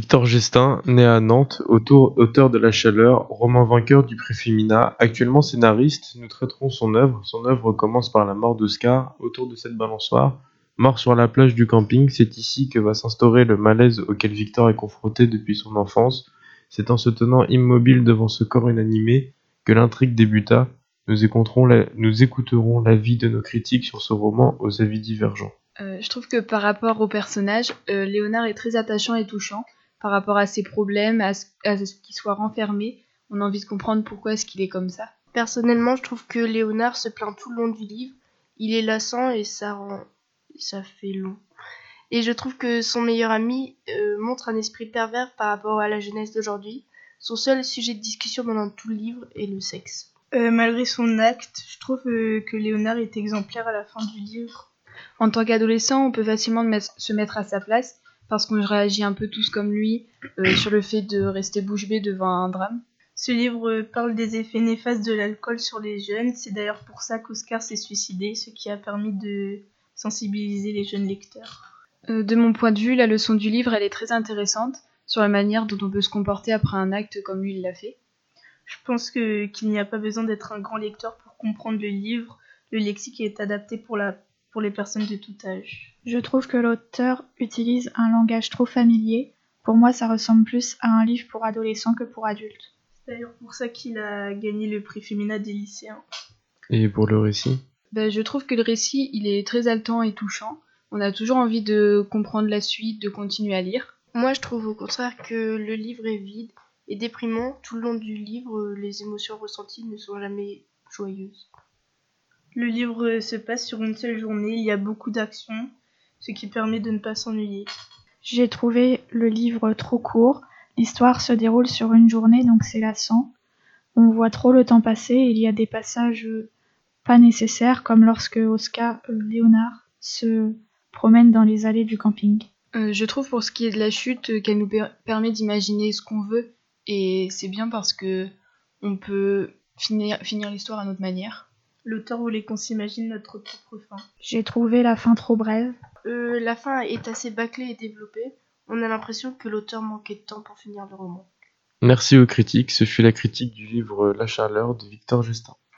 Victor Gestin, né à Nantes, auteur de La Chaleur, roman vainqueur du prix Femina, actuellement scénariste, nous traiterons son œuvre. Son œuvre commence par la mort d'Oscar, autour de cette balançoire. Mort sur la plage du camping, c'est ici que va s'instaurer le malaise auquel Victor est confronté depuis son enfance. C'est en se tenant immobile devant ce corps inanimé que l'intrigue débuta. Nous écouterons, l'avis de nos critiques sur ce roman aux avis divergents. Euh, je trouve que par rapport au personnage, euh, Léonard est très attachant et touchant par rapport à ses problèmes, à ce, qu'il soit renfermé. On a envie de comprendre pourquoi est-ce qu'il est comme ça. Personnellement, je trouve que Léonard se plaint tout le long du livre. Il est lassant et ça rend... ça fait long. Et je trouve que son meilleur ami euh, montre un esprit pervers par rapport à la jeunesse d'aujourd'hui. Son seul sujet de discussion pendant tout le livre est le sexe. malgré son acte, je trouve que Léonard est exemplaire à la fin du livre en tant qu'adolescent, on peut facilement se mettre à sa place parce qu'on réagit un peu tous comme lui euh, sur le fait de rester bouche bée devant un drame. Ce livre parle des effets néfastes de l'alcool sur les jeunes. C'est d'ailleurs pour ça qu'Oscar s'est suicidé, ce qui a permis de sensibiliser les jeunes lecteurs. Euh, de mon point de vue, la leçon du livre, elle est très intéressante sur la manière dont on peut se comporter après un acte comme lui l'a fait. Je pense qu'il n'y a pas besoin d'être un grand lecteur pour comprendre le livre. Le lexique est adapté pour la pour les personnes de tout âge. Je trouve que l'auteur utilise un langage trop familier. Pour moi, ça ressemble plus à un livre pour adolescents que pour adultes. C'est d'ailleurs pour ça qu'il a gagné le prix Femina des lycéens. Et pour le récit? Ben, Je trouve que le récit, il est très haletant et touchant. On a toujours envie de comprendre la suite, de continuer à lire. Moi, je trouve au contraire que le livre est vide et déprimant. Tout le long du livre, les émotions ressenties ne sont jamais joyeuses. Le livre se passe sur une seule journée, il y a beaucoup d'actions, ce qui permet de ne pas s'ennuyer. J'ai trouvé le livre trop court. L'histoire se déroule sur une journée, donc c'est lassant. On voit trop le temps passer il y a des passages pas nécessaires, comme lorsque Oscar euh, Léonard se promène dans les allées du camping. Euh, je trouve pour ce qui est de la chute qu'elle nous permet d'imaginer ce qu'on veut et c'est bien parce que on peut finir l'histoire à notre manière. L'auteur voulait qu'on s'imagine notre propre fin. J'ai trouvé la fin trop brève. Euh, la fin est assez bâclée et développée. On a l'impression que l'auteur manquait de temps pour finir le roman. Merci aux critiques, ce fut la critique du livre La Charleur de Victor Justin.